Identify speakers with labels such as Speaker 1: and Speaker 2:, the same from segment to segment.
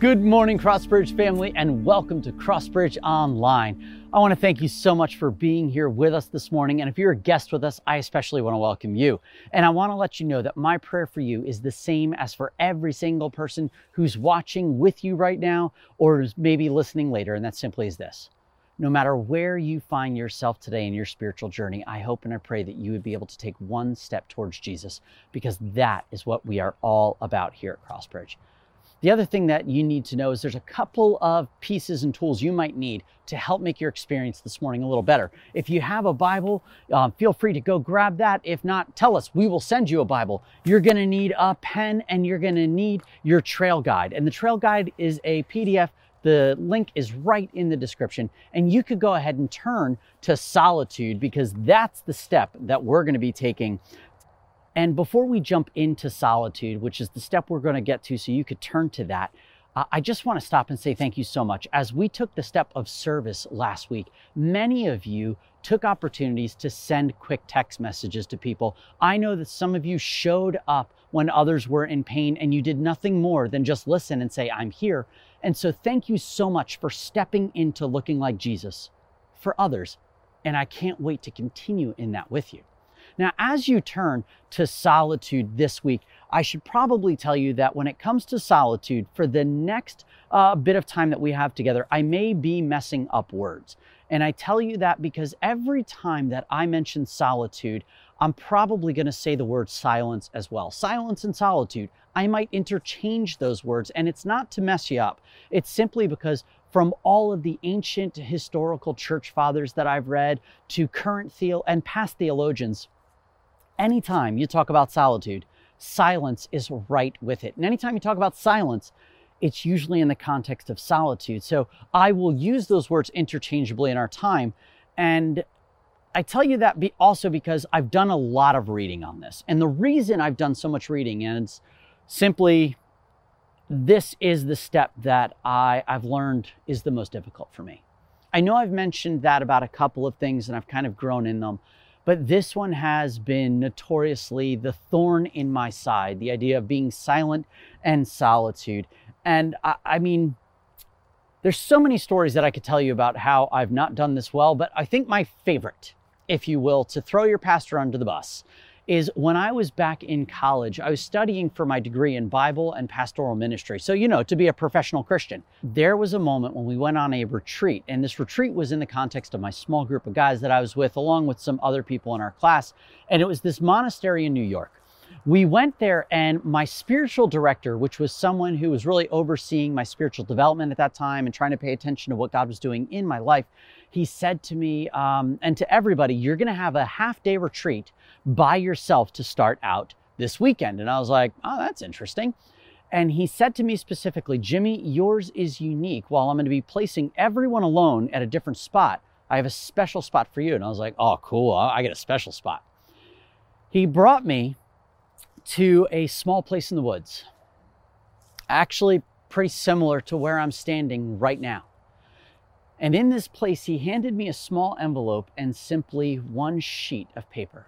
Speaker 1: Good morning, Crossbridge family, and welcome to Crossbridge Online. I want to thank you so much for being here with us this morning. And if you're a guest with us, I especially want to welcome you. And I want to let you know that my prayer for you is the same as for every single person who's watching with you right now or is maybe listening later. And that simply is this no matter where you find yourself today in your spiritual journey, I hope and I pray that you would be able to take one step towards Jesus because that is what we are all about here at Crossbridge. The other thing that you need to know is there's a couple of pieces and tools you might need to help make your experience this morning a little better. If you have a Bible, um, feel free to go grab that. If not, tell us. We will send you a Bible. You're going to need a pen and you're going to need your trail guide. And the trail guide is a PDF. The link is right in the description. And you could go ahead and turn to solitude because that's the step that we're going to be taking and before we jump into solitude, which is the step we're going to get to, so you could turn to that, uh, I just want to stop and say thank you so much. As we took the step of service last week, many of you took opportunities to send quick text messages to people. I know that some of you showed up when others were in pain and you did nothing more than just listen and say, I'm here. And so thank you so much for stepping into looking like Jesus for others. And I can't wait to continue in that with you. Now, as you turn to solitude this week, I should probably tell you that when it comes to solitude, for the next uh, bit of time that we have together, I may be messing up words. And I tell you that because every time that I mention solitude, I'm probably going to say the word silence as well. Silence and solitude. I might interchange those words, and it's not to mess you up. It's simply because from all of the ancient historical church fathers that I've read to current theo and past theologians, anytime you talk about solitude, silence is right with it. And anytime you talk about silence, it's usually in the context of solitude. So I will use those words interchangeably in our time. And I tell you that be also because I've done a lot of reading on this. And the reason I've done so much reading is simply this is the step that I, I've learned is the most difficult for me. I know I've mentioned that about a couple of things and I've kind of grown in them. But this one has been notoriously the thorn in my side the idea of being silent and solitude. And I, I, mean, there's so many stories that I could tell you about how I've not done this well, but I think my favorite, if you will, to throw your pastor under the bus is when I was back in college, I was studying for my degree in Bible and pastoral ministry. So, you know, to be a professional Christian. There was a moment when we went on a retreat, and this retreat was in the context of my small group of guys that I was with, along with some other people in our class. And it was this monastery in New York. We went there, and my spiritual director, which was someone who was really overseeing my spiritual development at that time and trying to pay attention to what God was doing in my life, he said to me um, and to everybody, You're going to have a half day retreat by yourself to start out this weekend. And I was like, Oh, that's interesting. And he said to me specifically, Jimmy, yours is unique. While I'm going to be placing everyone alone at a different spot, I have a special spot for you. And I was like, Oh, cool. I get a special spot. He brought me to a small place in the woods, actually, pretty similar to where I'm standing right now. And in this place, he handed me a small envelope and simply one sheet of paper.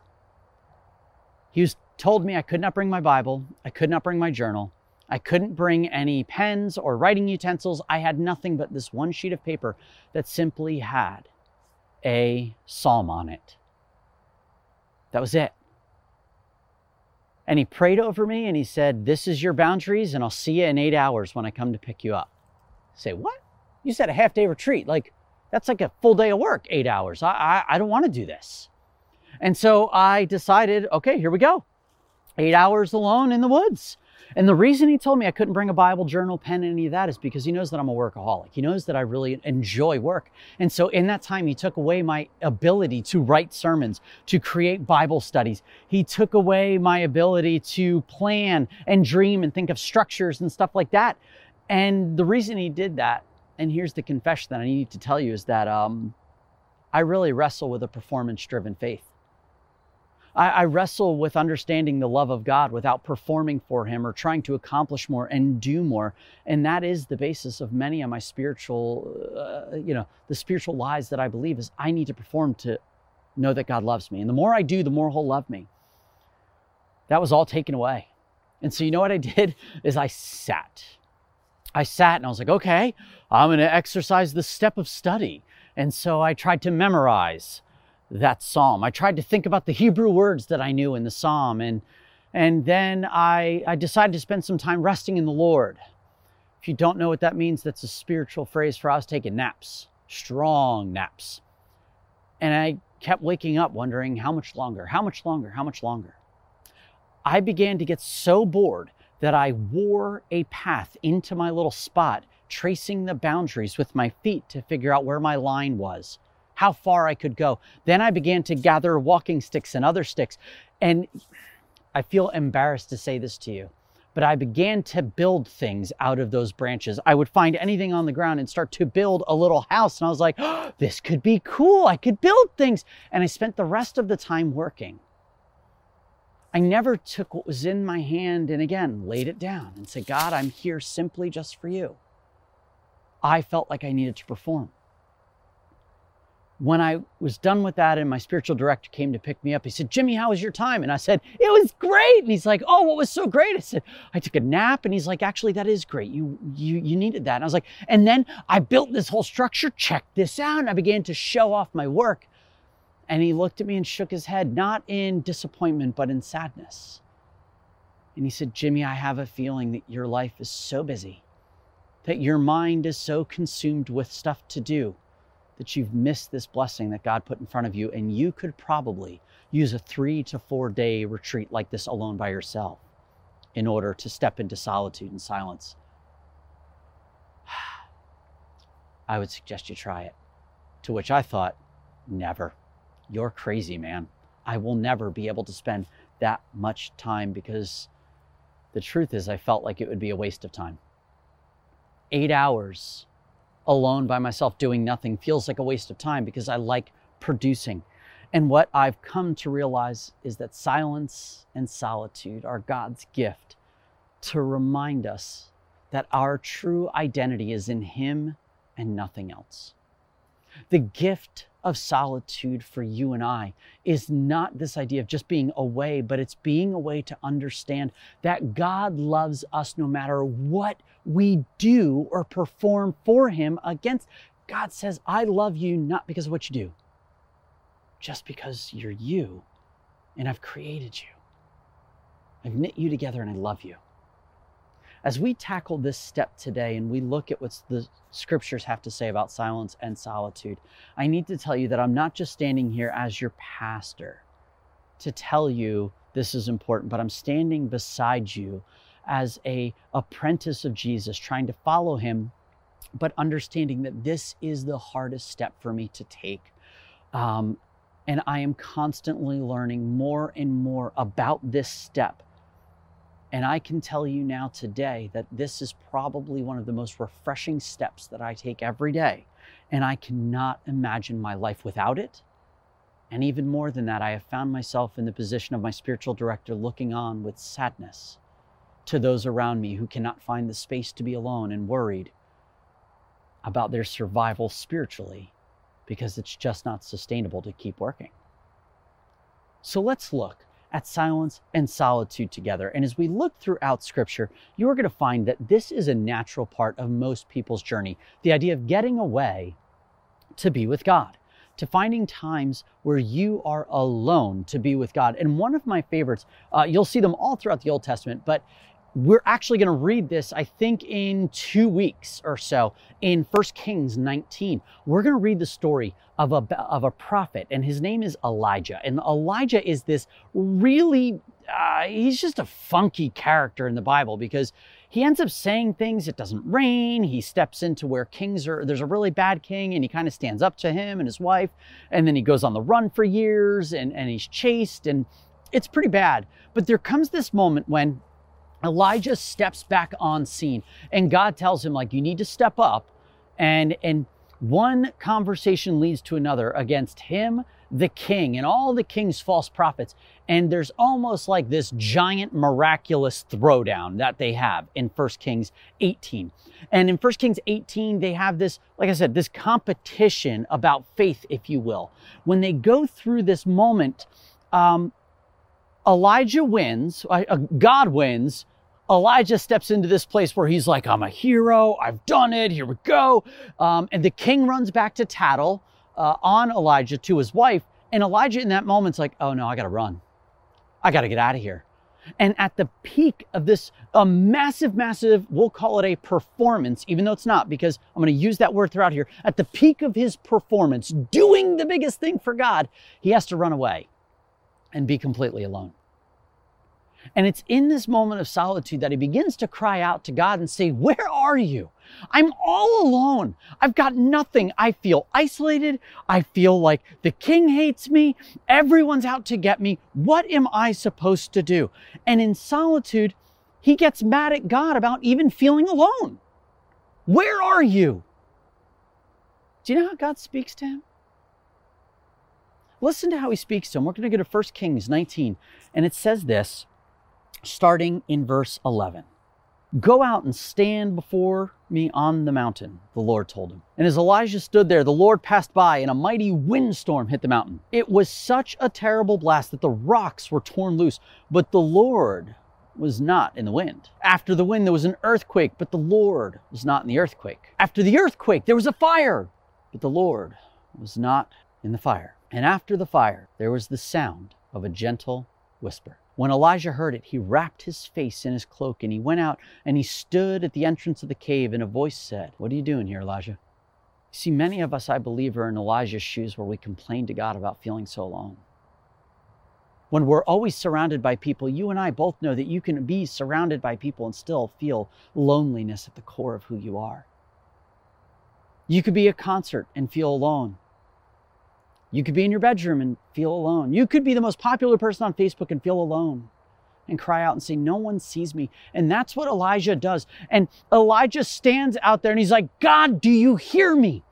Speaker 1: He was, told me I could not bring my Bible, I could not bring my journal, I couldn't bring any pens or writing utensils. I had nothing but this one sheet of paper that simply had a psalm on it. That was it. And he prayed over me and he said, This is your boundaries, and I'll see you in eight hours when I come to pick you up. I say, What? You said a half day retreat. Like, that's like a full day of work, eight hours. I, I, I don't want to do this. And so I decided, okay, here we go. Eight hours alone in the woods. And the reason he told me I couldn't bring a Bible, journal, pen, any of that is because he knows that I'm a workaholic. He knows that I really enjoy work. And so in that time, he took away my ability to write sermons, to create Bible studies. He took away my ability to plan and dream and think of structures and stuff like that. And the reason he did that and here's the confession that I need to tell you is that um, I really wrestle with a performance driven faith. I, I, wrestle with understanding the love of God without performing for Him or trying to accomplish more and do more. And that is the basis of many of my spiritual, uh, you know, the spiritual lies that I believe is I need to perform to know that God loves me. And the more I do, the more He'll love me. That was all taken away. And so, you know what I did? Is I sat I sat and I was like, okay, I'm going to exercise the step of study. And so I tried to memorize that psalm. I tried to think about the Hebrew words that I knew in the psalm. And, and then I, I decided to spend some time resting in the Lord. If you don't know what that means, that's a spiritual phrase for us taking naps, strong naps. And I kept waking up wondering how much longer, how much longer, how much longer. I began to get so bored that I wore a path into my little spot, tracing the boundaries with my feet to figure out where my line was, how far I could go. Then I began to gather walking sticks and other sticks. And I feel embarrassed to say this to you, but I began to build things out of those branches. I would find anything on the ground and start to build a little house. And I was like, oh, this could be cool. I could build things. And I spent the rest of the time working. I never took what was in my hand and again laid it down and said, God, I'm here simply just for you. I felt like I needed to perform. When I was done with that and my spiritual director came to pick me up, he said, Jimmy, how was your time? And I said, It was great. And he's like, Oh, what was so great? I said, I took a nap. And he's like, Actually, that is great. You you you needed that. And I was like, and then I built this whole structure. Check this out. And I began to show off my work. And he looked at me and shook his head, not in disappointment, but in sadness. And he said, Jimmy, I have a feeling that your life is so busy, that your mind is so consumed with stuff to do, that you've missed this blessing that God put in front of you. And you could probably use a three to four day retreat like this alone by yourself in order to step into solitude and silence. I would suggest you try it. To which I thought, never. You're crazy, man. I will never be able to spend that much time because the truth is, I felt like it would be a waste of time. Eight hours alone by myself doing nothing feels like a waste of time because I like producing. And what I've come to realize is that silence and solitude are God's gift to remind us that our true identity is in Him and nothing else. The gift of solitude for you and I is not this idea of just being away, but it's being away to understand that God loves us no matter what we do or perform for Him against. God says, I love you not because of what you do, just because you're you and I've created you. I've knit you together and I love you. As we tackle this step today and we look at what the scriptures have to say about silence and solitude, I need to tell you that I'm not just standing here as your pastor to tell you this is important, but I'm standing beside you as a apprentice of Jesus trying to follow him but understanding that this is the hardest step for me to take. Um, and I am constantly learning more and more about this step and I can tell you now today that this is probably one of the most refreshing steps that I take every day. And I cannot imagine my life without it. And even more than that, I have found myself in the position of my spiritual director looking on with sadness to those around me who cannot find the space to be alone and worried about their survival spiritually because it's just not sustainable to keep working. So let's look at silence and solitude together. And as we look throughout Scripture, you are going to find that this is a natural part of most people's journey the idea of getting away to be with God, to finding times where you are alone to be with God. And one of my favorites, uh, you'll see them all throughout the Old Testament, but we're actually going to read this, I think, in two weeks or so in First Kings 19. We're going to read the story of a, of a prophet, and his name is Elijah. And Elijah is this really, uh, he's just a funky character in the Bible because he ends up saying things. It doesn't rain. He steps into where kings are, there's a really bad king, and he kind of stands up to him and his wife. And then he goes on the run for years and, and he's chased, and it's pretty bad. But there comes this moment when Elijah steps back on scene and God tells him like you need to step up. And and one conversation leads to another against him the king and all the king's false prophets. And there's almost like this giant miraculous throwdown that they have in 1 Kings 18 and in 1 Kings 18 they have this like I said this competition about faith if you will. When they go through this moment um, Elijah wins, uh, God wins, Elijah steps into this place where he's like, I'm a hero. I've done it. Here we go. Um, and the king runs back to tattle uh, on Elijah to his wife. And Elijah, in that moment's like, oh no, I got to run. I got to get out of here. And at the peak of this a massive, massive, we'll call it a performance, even though it's not, because I'm going to use that word throughout here. At the peak of his performance, doing the biggest thing for God, he has to run away and be completely alone. And it's in this moment of solitude that he begins to cry out to God and say, Where are you? I'm all alone. I've got nothing. I feel isolated. I feel like the king hates me. Everyone's out to get me. What am I supposed to do? And in solitude, he gets mad at God about even feeling alone. Where are you? Do you know how God speaks to him? Listen to how he speaks to him. We're going to go to 1 Kings 19, and it says this starting in verse 11. Go out and stand before me on the mountain, the Lord told him. And as Elijah stood there, the Lord passed by, and a mighty windstorm hit the mountain. It was such a terrible blast that the rocks were torn loose, but the Lord was not in the wind. After the wind, there was an earthquake, but the Lord was not in the earthquake. After the earthquake, there was a fire, but the Lord was not in the fire. And after the fire, there was the sound of a gentle whisper. When Elijah heard it, he wrapped his face in his cloak and he went out and he stood at the entrance of the cave and a voice said, What are you doing here, Elijah? See, many of us, I believe, are in Elijah's shoes where we complain to God about feeling so alone. When we're always surrounded by people, you and I both know that you can be surrounded by people and still feel loneliness at the core of who you are. You could be at a concert and feel alone. You could be in your bedroom and feel alone. You could be the most popular person on Facebook and feel alone and cry out and say, No one sees me. And that's what Elijah does. And Elijah stands out there and he's like, God, do you hear me?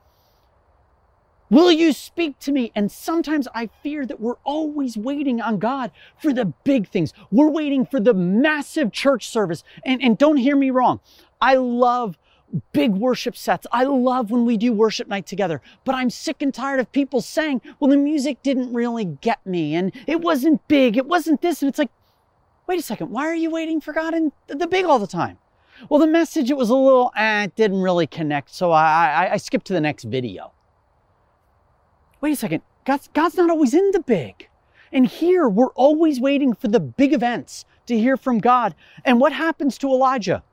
Speaker 1: Will you speak to me? And sometimes I fear that we're always waiting on God for the big things. We're waiting for the massive church service. And, and don't hear me wrong. I love big worship sets. I love when we do worship night together, but I'm sick and tired of people saying, well, the music didn't really get me and it wasn't big, it wasn't this. And it's like, wait a second, why are you waiting for God in the big all the time? Well, the message, it was a little, eh, it didn't really connect, so I, I, I skipped to the next video. Wait a second, God's, God's not always in the big. And here, we're always waiting for the big events to hear from God. And what happens to Elijah?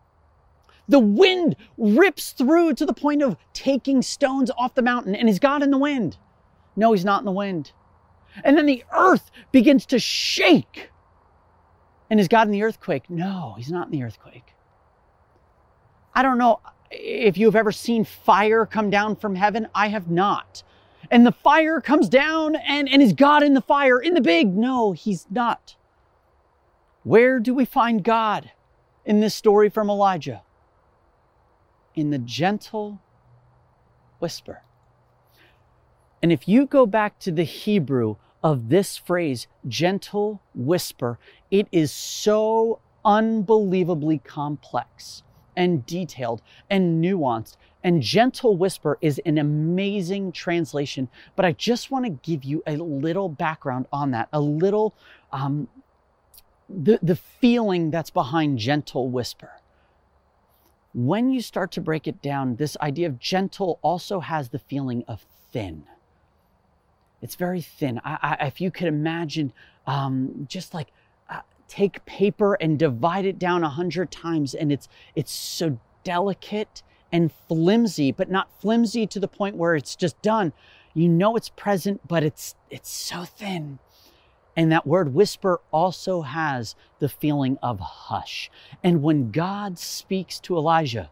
Speaker 1: The wind rips through to the point of taking stones off the mountain. And is God in the wind? No, he's not in the wind. And then the earth begins to shake. And is God in the earthquake? No, he's not in the earthquake. I don't know if you've ever seen fire come down from heaven. I have not. And the fire comes down, and, and is God in the fire in the big? No, he's not. Where do we find God in this story from Elijah? In the gentle whisper. And if you go back to the Hebrew of this phrase, gentle whisper, it is so unbelievably complex and detailed and nuanced. And gentle whisper is an amazing translation. But I just want to give you a little background on that, a little, um, the, the feeling that's behind gentle whisper when you start to break it down, this idea of gentle also has the feeling of thin. It's very thin. I, I, if you could imagine, um, just like uh, take paper and divide it down a hundred times, and it's it's so delicate and flimsy, but not flimsy to the point where it's just done. You know it's present, but it's it's so thin. And that word whisper also has the feeling of hush. And when God speaks to Elijah,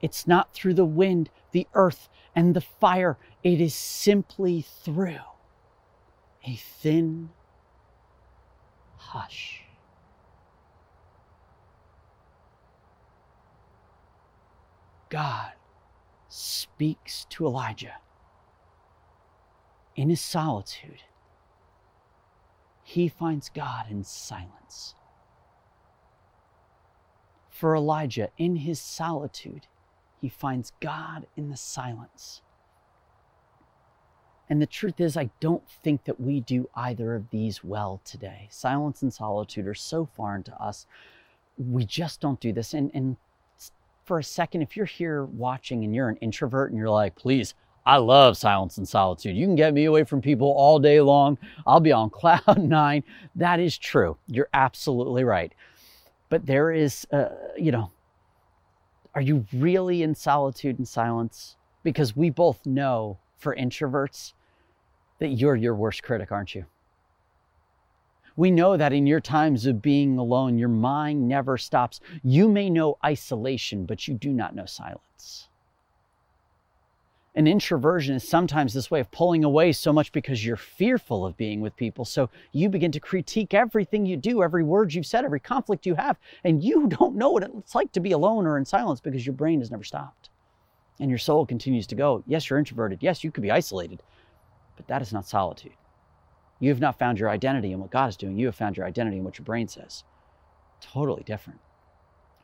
Speaker 1: it's not through the wind, the earth, and the fire. It is simply through a thin hush. God speaks to Elijah in his solitude he finds God in silence. For Elijah, in his solitude, he finds God in the silence. And the truth is, I don't think that we do either of these well today. Silence and solitude are so foreign to us. we just don't do this. And, and for a second, if you're here watching and you're an introvert and you're like, please, I love silence and solitude. You can get me away from people all day long. I'll be on cloud nine. That is true. You're absolutely right. But there is, uh, you know, are you really in solitude and silence? Because we both know for introverts that you're your worst critic, aren't you? We know that in your times of being alone, your mind never stops. You may know isolation, but you do not know silence. An introversion is sometimes this way of pulling away so much because you're fearful of being with people. So you begin to critique everything you do, every word you've said, every conflict you have, and you don't know what it's like to be alone or in silence because your brain has never stopped. And your soul continues to go. Yes, you're introverted. Yes, you could be isolated, but that is not solitude. You have not found your identity in what God is doing. You have found your identity in what your brain says. Totally different.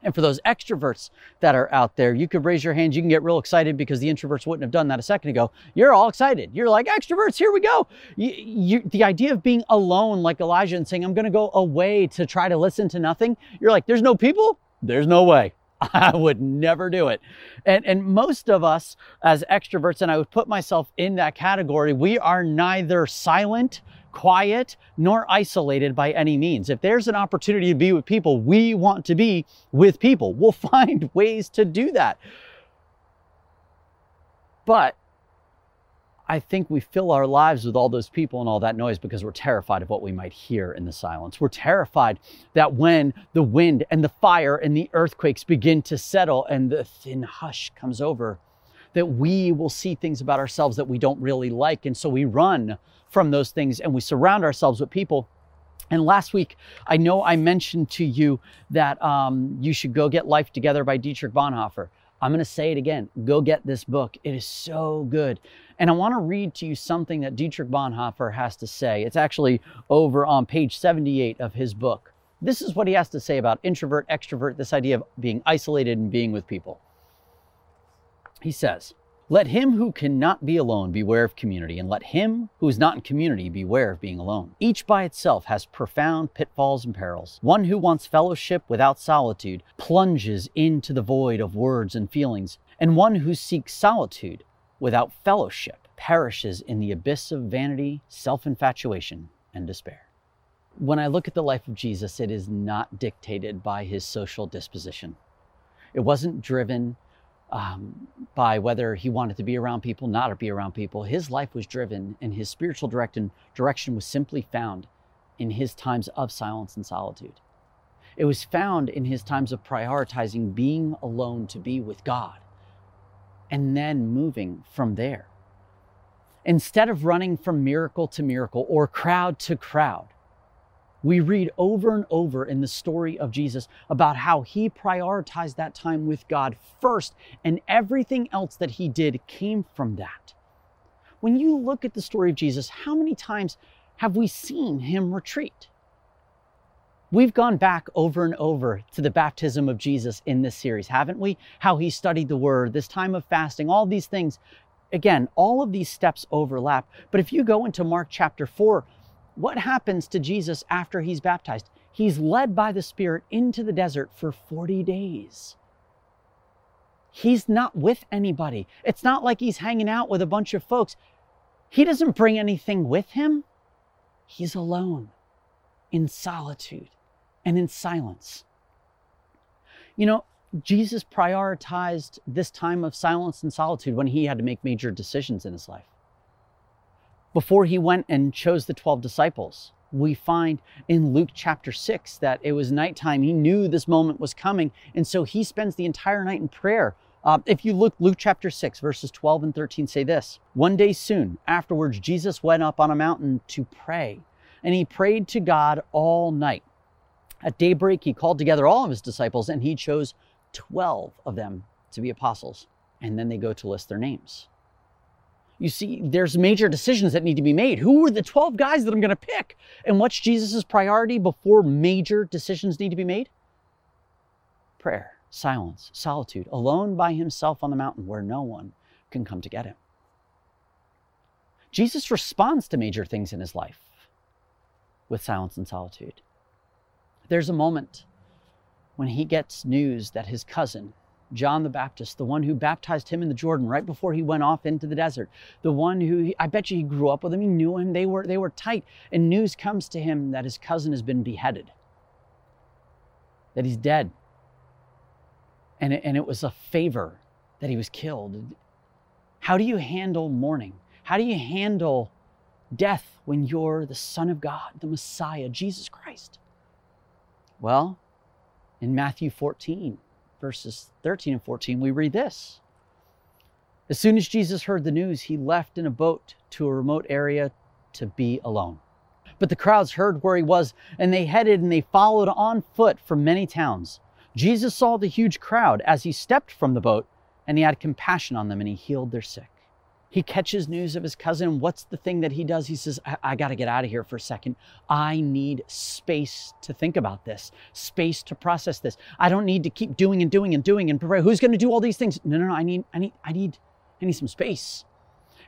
Speaker 1: And for those extroverts that are out there, you could raise your hands. You can get real excited because the introverts wouldn't have done that a second ago. You're all excited. You're like, extroverts, here we go. You, you, the idea of being alone, like Elijah, and saying, I'm going to go away to try to listen to nothing. You're like, there's no people? There's no way. I would never do it. And, and most of us as extroverts, and I would put myself in that category, we are neither silent quiet nor isolated by any means. If there's an opportunity to be with people, we want to be with people. We'll find ways to do that. But I think we fill our lives with all those people and all that noise because we're terrified of what we might hear in the silence. We're terrified that when the wind and the fire and the earthquakes begin to settle and the thin hush comes over, that we will see things about ourselves that we don't really like. And so we run from those things and we surround ourselves with people. And last week, I know I mentioned to you that um, you should go get Life Together by Dietrich Bonhoeffer. I'm going to say it again. Go get this book. It is so good. And I want to read to you something that Dietrich Bonhoeffer has to say. It's actually over on page 78 of his book. This is what he has to say about introvert, extrovert, this idea of being isolated and being with people. He says, Let him who cannot be alone beware of community, and let him who is not in community beware of being alone. Each by itself has profound pitfalls and perils. One who wants fellowship without solitude plunges into the void of words and feelings, and one who seeks solitude without fellowship perishes in the abyss of vanity, self infatuation, and despair. When I look at the life of Jesus, it is not dictated by his social disposition. It wasn't driven um, by whether he wanted to be around people, not to be around people. His life was driven, and his spiritual direction, direction was simply found in his times of silence and solitude. It was found in his times of prioritizing being alone to be with God and then moving from there. Instead of running from miracle to miracle or crowd to crowd, we read over and over in the story of Jesus about how he prioritized that time with God first, and everything else that he did came from that. When you look at the story of Jesus, how many times have we seen him retreat? We've gone back over and over to the baptism of Jesus in this series, haven't we? How he studied the word, this time of fasting, all these things. Again, all of these steps overlap. But if you go into Mark chapter 4, what happens to Jesus after he's baptized? He's led by the Spirit into the desert for 40 days. He's not with anybody. It's not like he's hanging out with a bunch of folks. He doesn't bring anything with him. He's alone in solitude and in silence. You know, Jesus prioritized this time of silence and solitude when he had to make major decisions in his life before he went and chose the 12 disciples. We find in Luke chapter 6 that it was nighttime. He knew this moment was coming. And so he spends the entire night in prayer. Uh, if you look, Luke chapter 6, verses 12 and 13 say this One day soon afterwards, Jesus went up on a mountain to pray, and he prayed to God all night. At daybreak, he called together all of his disciples, and he chose 12 of them to be apostles. And then they go to list their names. You see, there's major decisions that need to be made. Who are the 12 guys that I'm going to pick? And what's Jesus' priority before major decisions need to be made? Prayer, silence, solitude, alone by himself on the mountain where no one can come to get him. Jesus responds to major things in his life with silence and solitude. There's a moment when he gets news that his cousin, John the Baptist, the one who baptized him in the Jordan right before he went off into the desert, the one who I bet you he grew up with him, he knew him, they were, they were tight, and news comes to him that his cousin has been beheaded, that he's dead. And it, and it was a favor that he was killed. How do you handle mourning? How do you handle death when you're the Son of God, the Messiah, Jesus Christ? Well, in Matthew 14, verses 13 and 14, we read this. As soon as Jesus heard the news, he left in a boat to a remote area to be alone. But the crowds heard where he was, and they headed and they followed on foot from many towns. Jesus saw the huge crowd as he stepped from the boat, and he had compassion on them and he healed their sick he catches news of his cousin. What's the thing that he does? He says, I, I got to get out of here for a second. I need space to think about this, space to process this. I don't need to keep doing and doing and doing and prepare. Who's going to do all these things? No, no, no. I need, I need, I need, I need some space.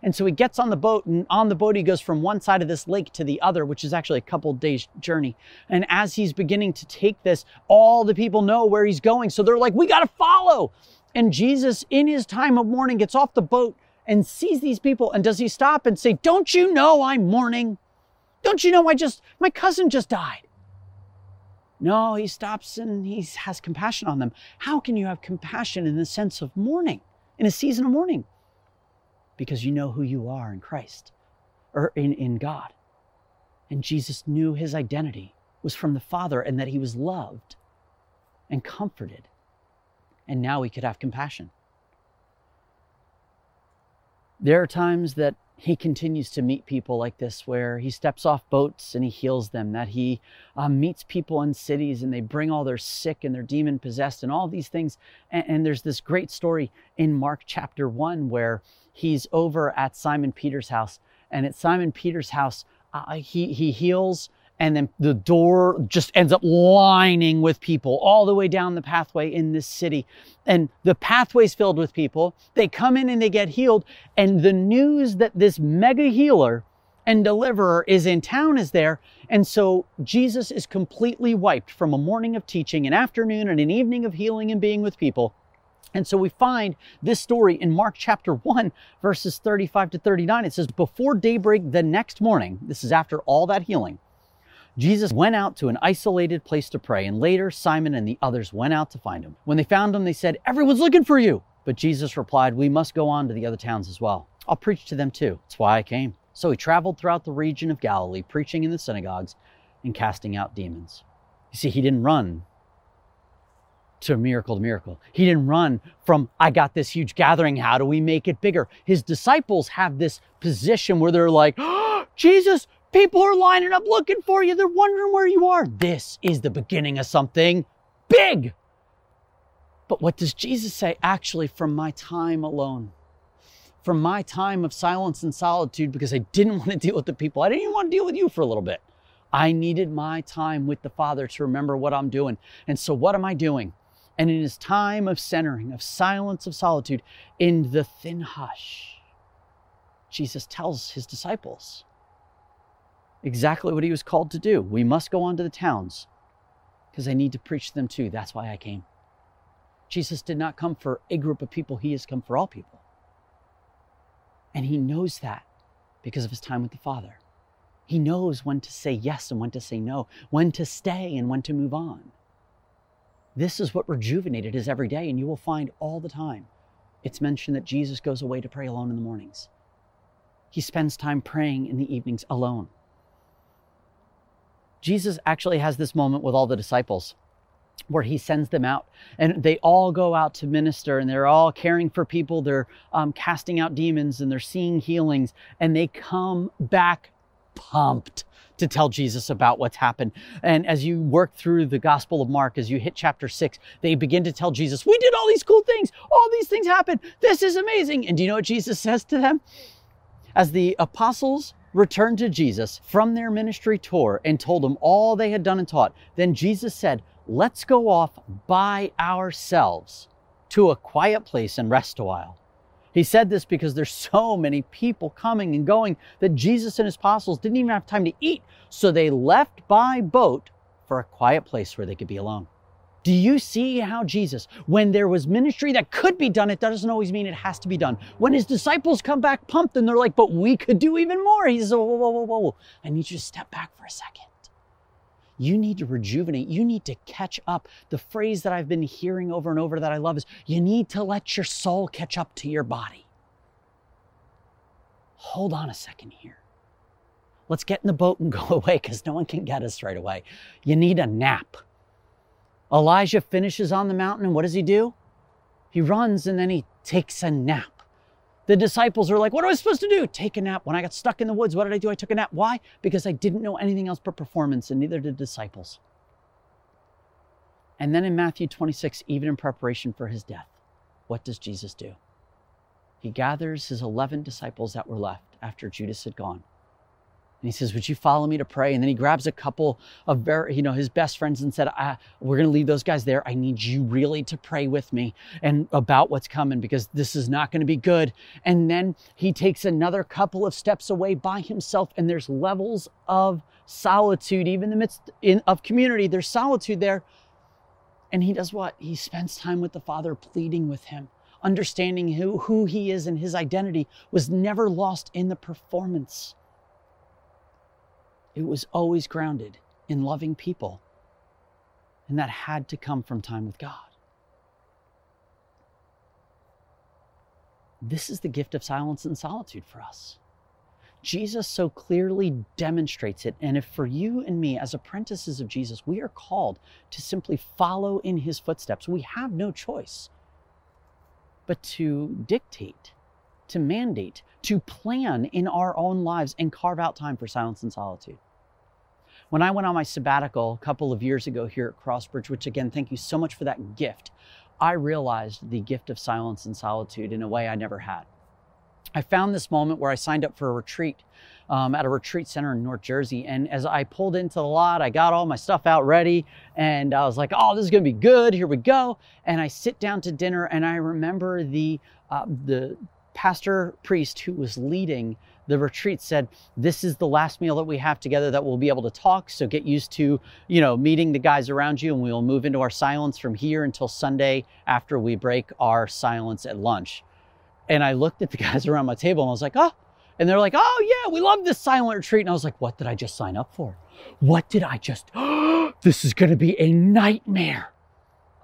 Speaker 1: And so he gets on the boat, and on the boat, he goes from one side of this lake to the other, which is actually a couple days' journey. And as he's beginning to take this, all the people know where he's going. So they're like, We got to follow. And Jesus, in his time of mourning, gets off the boat and sees these people and does he stop and say, Don't you know I'm mourning? Don't you know I just, my cousin just died? No, he stops and he has compassion on them. How can you have compassion in the sense of mourning, in a season of mourning? Because you know who you are in Christ or in, in God. And Jesus knew his identity was from the Father and that he was loved and comforted. And now he could have compassion. There are times that he continues to meet people like this where he steps off boats and he heals them, that he um, meets people in cities and they bring all their sick and their demon possessed and all these things. And, and there's this great story in Mark chapter one where he's over at Simon Peter's house. And at Simon Peter's house, uh, he, he heals and then the door just ends up lining with people all the way down the pathway in this city. And the pathway's filled with people. They come in and they get healed. And the news that this mega healer and deliverer is in town is there. And so jesus is completely wiped from a morning of teaching an afternoon and an evening of healing and being with people. And so we find this story in Mark chapter 1, verses 35 to 39. It says, Before daybreak the next morning, this is after all that healing, Jesus went out to an isolated place to pray, and later Simon and the others went out to find him. When they found him, they said, Everyone's looking for you. But Jesus replied, We must go on to the other towns as well. I'll preach to them too. That's why I came. So he traveled throughout the region of Galilee, preaching in the synagogues and casting out demons. You see, he didn't run to miracle to miracle. He didn't run from, I got this huge gathering. How do we make it bigger? His disciples have this position where they're like, oh, Jesus, People are lining up looking for you. They're wondering where you are. This is the beginning of something big. But what does Jesus say? Actually, from my time alone, from my time of silence and solitude, because I didn't want to deal with the people, I didn't even want to deal with you for a little bit. I needed my time with the Father to remember what I'm doing. And so, what am I doing? And in his time of centering, of silence, of solitude, in the thin hush, Jesus tells his disciples, exactly what he was called to do. We must go on to the towns because I need to preach to them too. That's why I came. Jesus did not come for a group of people, he has come for all people. And he knows that because of his time with the Father. He knows when to say yes and when to say no, when to stay and when to move on. This is what rejuvenated is every day, and you will find all the time. It's mentioned that Jesus goes away to pray alone in the mornings. He spends time praying in the evenings alone. Jesus actually has this moment with all the disciples where he sends them out and they all go out to minister and they're all caring for people. They're um, casting out demons and they're seeing healings and they come back pumped to tell jesus about what's happened. And as you work through the gospel of mark as you hit chapter 6 they begin to tell jesus we did all these cool things. All these things happened. This is amazing. And do you know what jesus says to them? As the apostles returned to Jesus from their ministry tour and told him all they had done and taught, then Jesus said, Let's go off by ourselves to a quiet place and rest a while. He said this because there's so many people coming and going that Jesus and his apostles didn't even have time to eat. So they left by boat for a quiet place where they could be alone. Do you see how Jesus, when there was ministry that could be done, it doesn't always mean it has to be done. When his disciples come back pumped and they're like, but we could do even more. He says, whoa, whoa, whoa, whoa, whoa. I need you to step back for a second. You need to rejuvenate. You need to catch up. The phrase that I've been hearing over and over that I love is you need to let your soul catch up to your body. Hold on a second here. Let's get in the boat and go away because no one can get us right away. You need a nap. Elijah finishes on the mountain, and what does he do? He runs and then he takes a nap. The disciples are like, What am I supposed to do? Take a nap. When I got stuck in the woods, what did I do? I took a nap. Why? Because I didn't know anything else but performance, and neither did the disciples. And then in Matthew 26, even in preparation for his death, what does Jesus do? He gathers his 11 disciples that were left after Judas had gone and he says, Would you follow me to pray? And then he grabs a couple of very, you know, his best friends and said, We're going to leave those guys there. I need you really to pray with me and about what's coming because this is not going to be good. And then he takes another couple of steps away by himself, and there's levels of solitude, even in the midst in, of community. There's solitude there. And he does what? He spends time with the Father, pleading with him understanding who, who he is and his identity was never lost in the performance. It was always grounded in loving people. And that had to come from time with God. This is the gift of silence and solitude for us. Jesus so clearly demonstrates it. And if for you and me, as apprentices of Jesus, we are called to simply follow in his footsteps, we have no choice but to dictate, to mandate, to plan in our own lives and carve out time for silence and solitude. When I went on my sabbatical a couple of years ago here at Crossbridge, which again, thank you so much for that gift, I realized the gift of silence and solitude in a way I never had. I found this moment where I signed up for a retreat um, at a retreat center in North Jersey. And as I pulled into the lot, I got all my stuff out ready and I was like, oh, this is going to be good. Here we go. And I sit down to dinner and I remember the, uh, the pastor priest who was leading the retreat said this is the last meal that we have together that we'll be able to talk so get used to you know meeting the guys around you and we'll move into our silence from here until sunday after we break our silence at lunch. And i looked at the guys around my table and i was like oh and they're like oh yeah we love this silent retreat. And i was like what did i just sign up for? What did i just this is going to be a nightmare.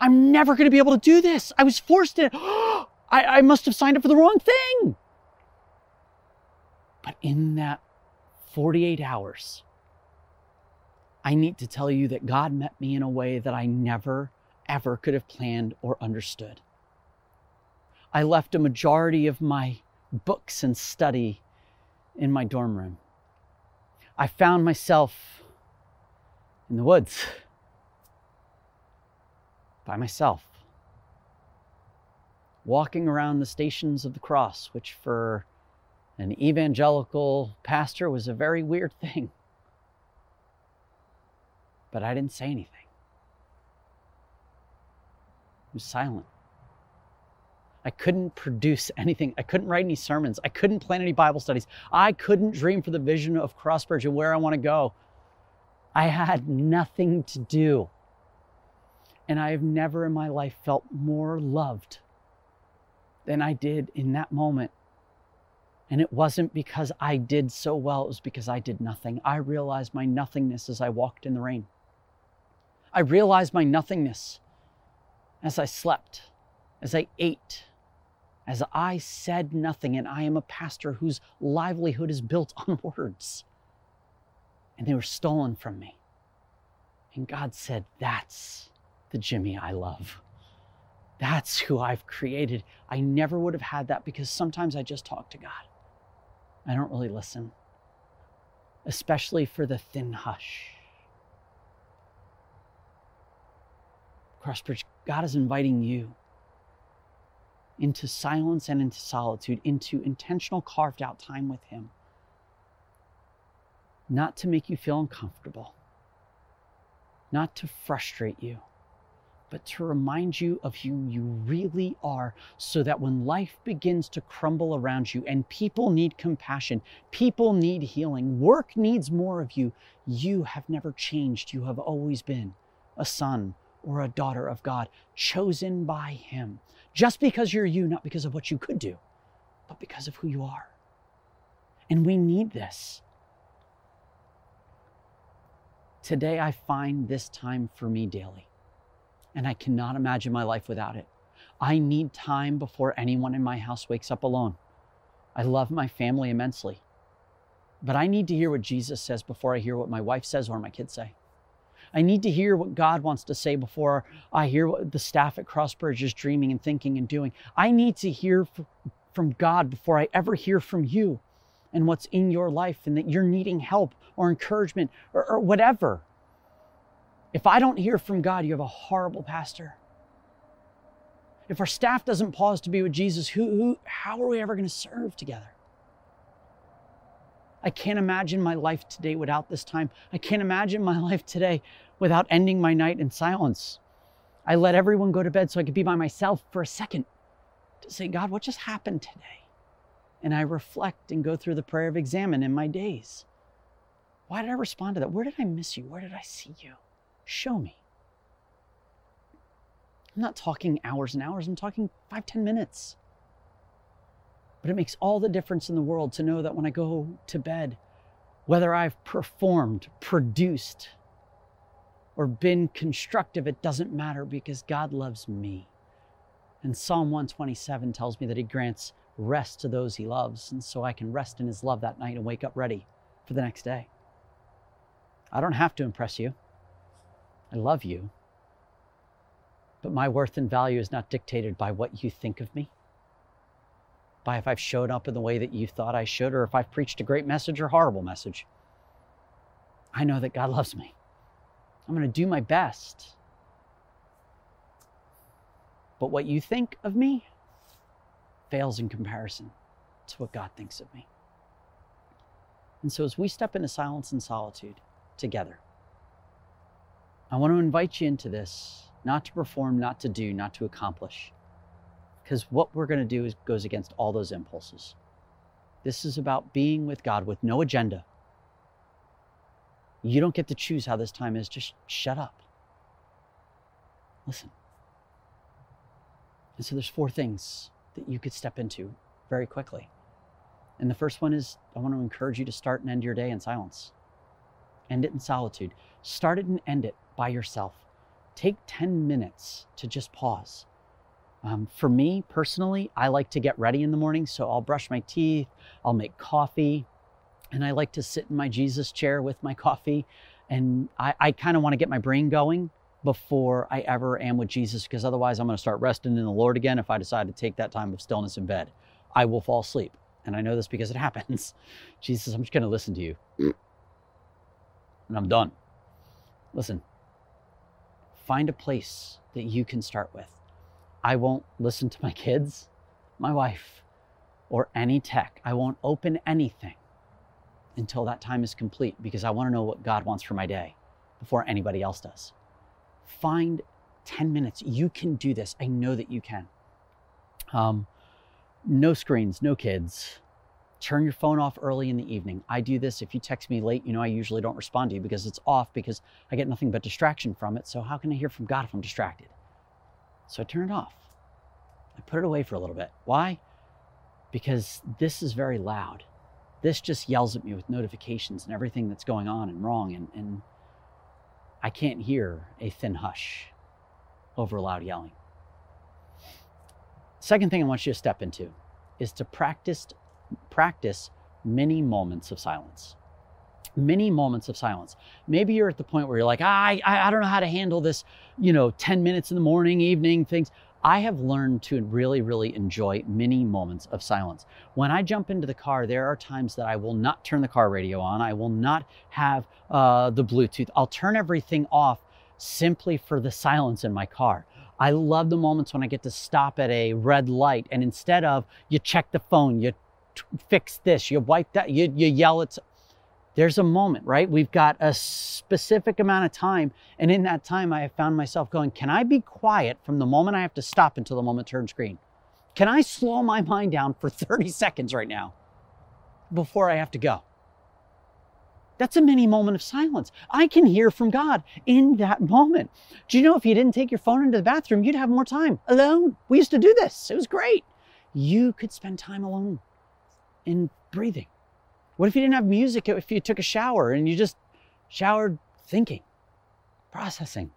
Speaker 1: I'm never going to be able to do this. I was forced to I, I must have signed up for the wrong thing but in that 48 hours, I need to tell you that God met me in a way that I never, ever could have planned or understood. I left a majority of my books and study in my dorm room. I found myself in the woods by myself, walking around the stations of the cross, which for an evangelical pastor was a very weird thing. But I didn't say anything. I was silent. I couldn't produce anything. I couldn't write any sermons. I couldn't plan any Bible studies. I couldn't dream for the vision of Crossbridge and where I want to go. I had nothing to do. And I have never in my life felt more loved than I did in that moment and it wasn't because I did so well, it was because I did nothing. I realized my nothingness as I walked in the rain. I realized my nothingness as I slept, as I ate, as I said nothing. And I am a pastor whose livelihood is built on words. And they were stolen from me. And God said, That's the Jimmy I love. That's who I've created. I never would have had that because sometimes I just talk to God. I don't really listen, especially for the thin hush. Crossbridge, God is inviting you into silence and into solitude, into intentional carved out time with Him. Not to make you feel uncomfortable, not to frustrate you but to remind you of who you really are so that when life begins to crumble around you and people need compassion, people need healing, work needs more of you, you have never changed. You have always been a son or a daughter of God, chosen by Him. Just because you're you, not because of what you could do, but because of who you are. And we need this. Today, I find this time for me daily, and I cannot imagine my life without it. I need time before anyone in my house wakes up alone. I love my family immensely, but I need to hear what Jesus says before I hear what my wife says or my kids say. I need to hear what God wants to say before I hear what the staff at Crossbridge is dreaming and thinking and doing. I need to hear from God before I ever hear from you and what's in your life and that you're needing help or encouragement or, or whatever. If I don't hear from God, you have a horrible pastor. If our staff doesn't pause to be with Jesus, who, who, how are we ever going to serve together? I can't imagine my life today without this time. I can't imagine my life today without ending my night in silence. I let everyone go to bed so I could be by myself for a second to say, God, what just happened today? And I reflect and go through the prayer of examen in my days. Why did I respond to that? Where did I miss you? Where did I see you? Show me. I'm not talking hours and hours, I'm talking five, ten minutes. But it makes all the difference in the world to know that when I go to bed, whether I've performed, produced, or been constructive, it doesn't matter because God loves me. And Psalm 127 tells me that He grants rest to those He loves. And so I can rest in His love that night and wake up ready for the next day. I don't have to impress you. I love you. But my worth and value is not dictated by what you think of me by if I've showed up in the way that you thought I should, or if I've preached a great message or horrible message. I know that God loves me. I'm going to do my best. But what you think of me fails in comparison to what God thinks of me. And so, as we step into silence and solitude together, I want to invite you into this not to perform, not to do, not to accomplish because what we're going to do is goes against all those impulses. This is about being with God with no agenda. You don't get to choose how this time is. Just shut up. Listen. And so there's four things that you could step into very quickly. And the first one is I want to encourage you to start and end your day in silence. End it in solitude. Start it and end it by yourself. Take 10 minutes to just pause um, for me personally, I like to get ready in the morning. So I'll brush my teeth, I'll make coffee, and I like to sit in my Jesus chair with my coffee. And I, I kind of want to get my brain going before I ever am with Jesus, because otherwise I'm going to start resting in the Lord again if I decide to take that time of stillness in bed. I will fall asleep. And I know this because it happens. Jesus, I'm just going to listen to you. And I'm done. Listen, find a place that you can start with I won't listen to my kids, my wife, or any tech. I won't open anything until that time is complete because I want to know what God wants for my day before anybody else does. Find 10 minutes. You can do this. I know that you can. Um, no screens, no kids. Turn your phone off early in the evening. I do this. If you text me late, you know I usually don't respond to you because it's off because I get nothing but distraction from it. So, how can I hear from God if I'm distracted? So I turn it off. I put it away for a little bit. Why? Because this is very loud. This just yells at me with notifications and everything that's going on and wrong. And, and I can't hear a thin hush over loud yelling. Second thing I want you to step into is to practice practice many moments of silence many moments of silence. Maybe you're at the point where you're like, I, I, I don't know how to handle this, you know, 10 minutes in the morning, evening things. I have learned to really, really enjoy many moments of silence. When I jump into the car, there are times that I will not turn the car radio on. I will not have uh, the Bluetooth. I'll turn everything off simply for the silence in my car. I love the moments when I get to stop at a red light and instead of you check the phone, you fix this, you wipe that, you, you yell at there's a moment, right? We've got a specific amount of time. And in that time, I have found myself going, can I be quiet from the moment I have to stop until the moment turns green? Can I slow my mind down for 30 seconds right now before I have to go? That's a mini moment of silence. I can hear from God in that moment. Do you know if you didn't take your phone into the bathroom, you'd have more time alone? We used to do this, it was great. You could spend time alone in breathing. What if you didn't have music if you took a shower and you just showered thinking, processing?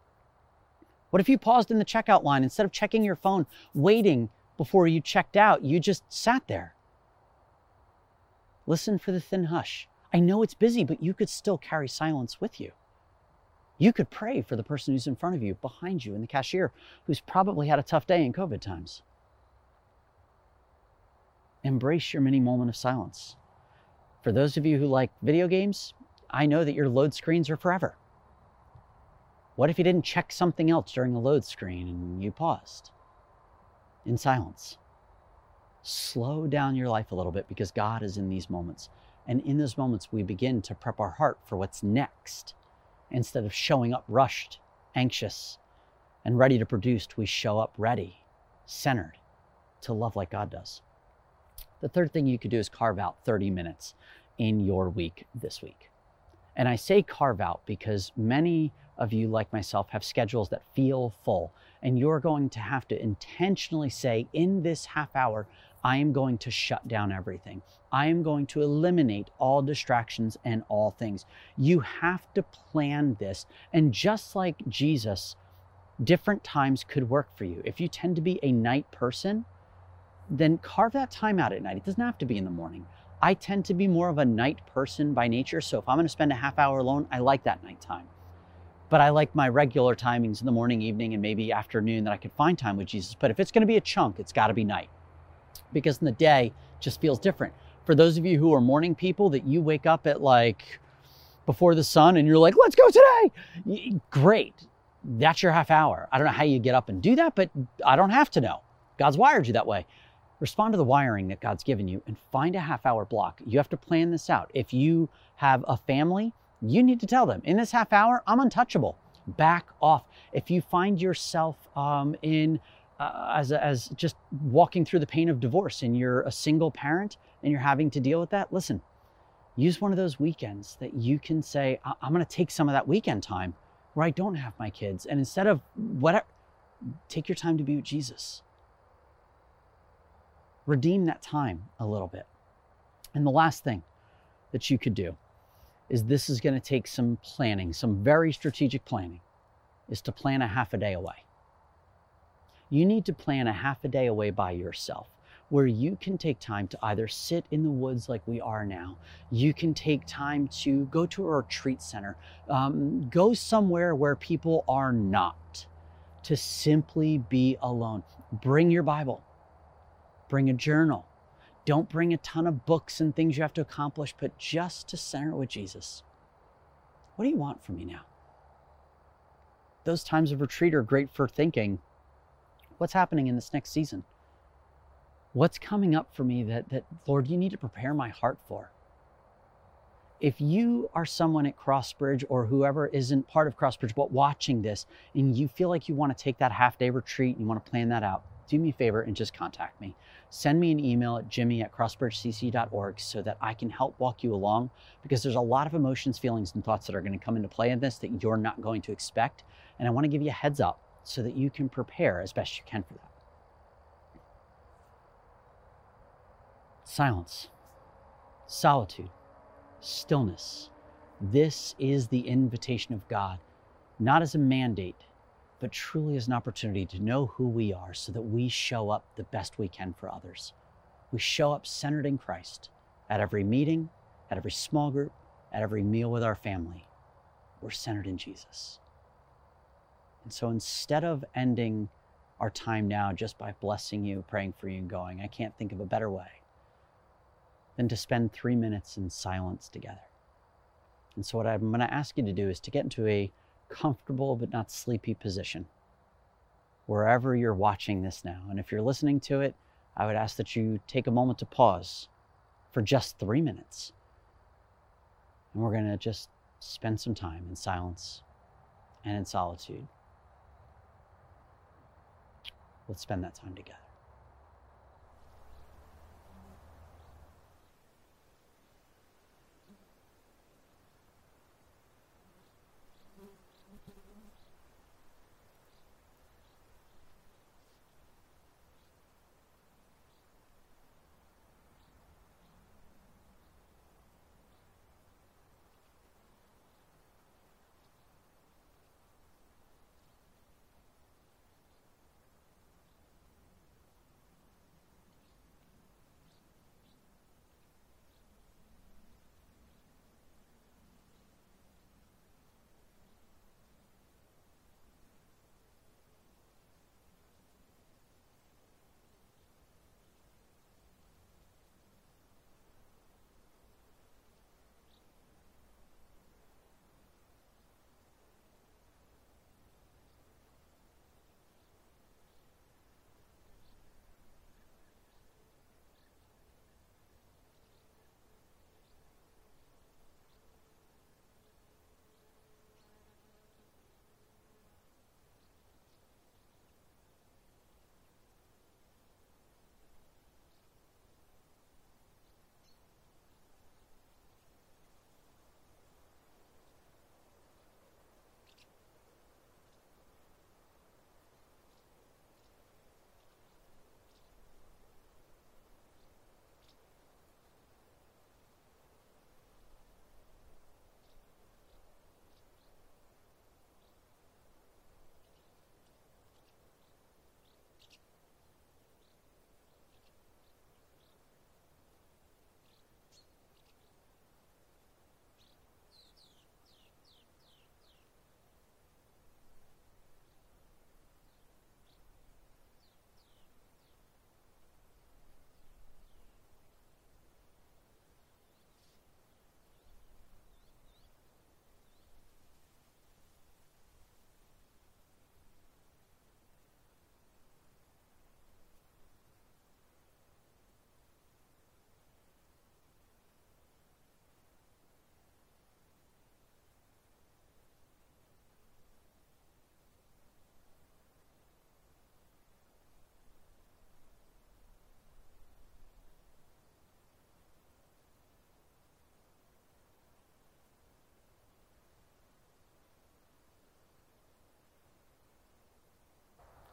Speaker 1: What if you paused in the checkout line instead of checking your phone, waiting before you checked out, you just sat there? Listen for the thin hush. I know it's busy, but you could still carry silence with you. You could pray for the person who's in front of you, behind you, and the cashier who's probably had a tough day in COVID times. Embrace your mini moment of silence. For those of you who like video games, I know that your load screens are forever. What if you didn't check something else during the load screen and you paused in silence? Slow down your life a little bit because God is in these moments. And in those moments, we begin to prep our heart for what's next. Instead of showing up rushed, anxious, and ready to produce, we show up ready, centered to love like God does. The third thing you could do is carve out 30 minutes in your week this week. And I say carve out because many of you, like myself, have schedules that feel full. And you're going to have to intentionally say, in this half hour, I am going to shut down everything. I am going to eliminate all distractions and all things. You have to plan this. And just like Jesus, different times could work for you. If you tend to be a night person, then carve that time out at night. It doesn't have to be in the morning. I tend to be more of a night person by nature. So if I'm going to spend a half hour alone, I like that night time. But I like my regular timings in the morning, evening, and maybe afternoon that I could find time with Jesus. But if it's going to be a chunk, it's got to be night because in the day just feels different. For those of you who are morning people that you wake up at like before the sun and you're like, let's go today. Great. That's your half hour. I don't know how you get up and do that, but I don't have to know. God's wired you that way. Respond to the wiring that God's given you and find a half hour block. You have to plan this out. If you have a family, you need to tell them in this half hour, I'm untouchable. Back off. If you find yourself um, in uh, as, as just walking through the pain of divorce and you're a single parent and you're having to deal with that, listen, use one of those weekends that you can say, I- am going to take some of that weekend time where I don't have my kids. And instead of whatever, take your time to be with Jesus. Redeem that time a little bit. And the last thing that you could do is this is going to take some planning, some very strategic planning, is to plan a half a day away you need to plan a half a day away by yourself where you can take time to either sit in the woods like we are now. You can take time to go to a retreat center, um, go somewhere where people are not, to simply be alone. Bring your Bible, bring a journal. Don't bring a ton of books and things you have to accomplish, but just to center with Jesus. What do you want from me now? Those times of retreat are great for thinking What's happening in this next season? What's coming up for me that, that, Lord, you need to prepare my heart for? If you are someone at Crossbridge or whoever isn't part of Crossbridge but watching this and you feel like you want to take that half day retreat and you want to plan that out, do me a favor and just contact me. Send me an email at jimmy at crossbridgecc.org so that I can help walk you along because there's a lot of emotions, feelings, and thoughts that are going to come into play in this that you're not going to expect. And I want to give you a heads up so that you can prepare as best you can for that. Silence, solitude, stillness. This is the invitation of God, not as a mandate, but truly as an opportunity to know who we are so that we show up the best we can for others. We show up centered in Christ at every meeting, at every small group, at every meal with our family. We're centered in Jesus. And so instead of ending our time now just by blessing you, praying for you, and going, I can't think of a better way than to spend three minutes in silence together. And so, what I'm going to ask you to do is to get into a comfortable but not sleepy position wherever you're watching this now. And if you're listening to it, I would ask that you take a moment to pause for just three minutes. And we're going to just spend some time in silence and in solitude. Let's spend that time together.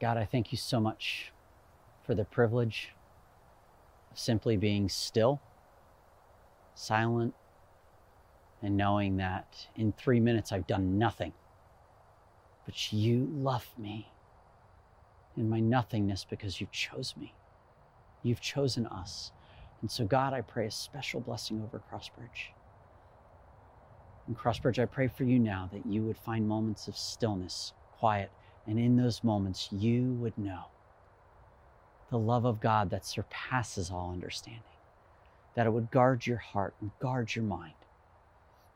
Speaker 1: God, I thank you so much for the privilege of simply being still, silent, and knowing that in three minutes I've done nothing. But you love me in my nothingness because you chose me. You've chosen us. And so, God, I pray a special blessing over Crossbridge. And Crossbridge, I pray for you now that you would find moments of stillness, quiet, and in those moments, you would know the love of God that surpasses all understanding, that it would guard your heart and guard your mind,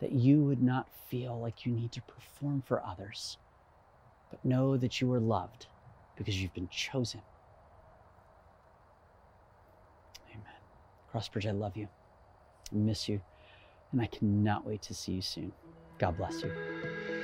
Speaker 1: that you would not feel like you need to perform for others, but know that you are loved because you've been chosen. Amen. Crossbridge, I love you. I miss you. And I cannot wait to see you soon. God bless you.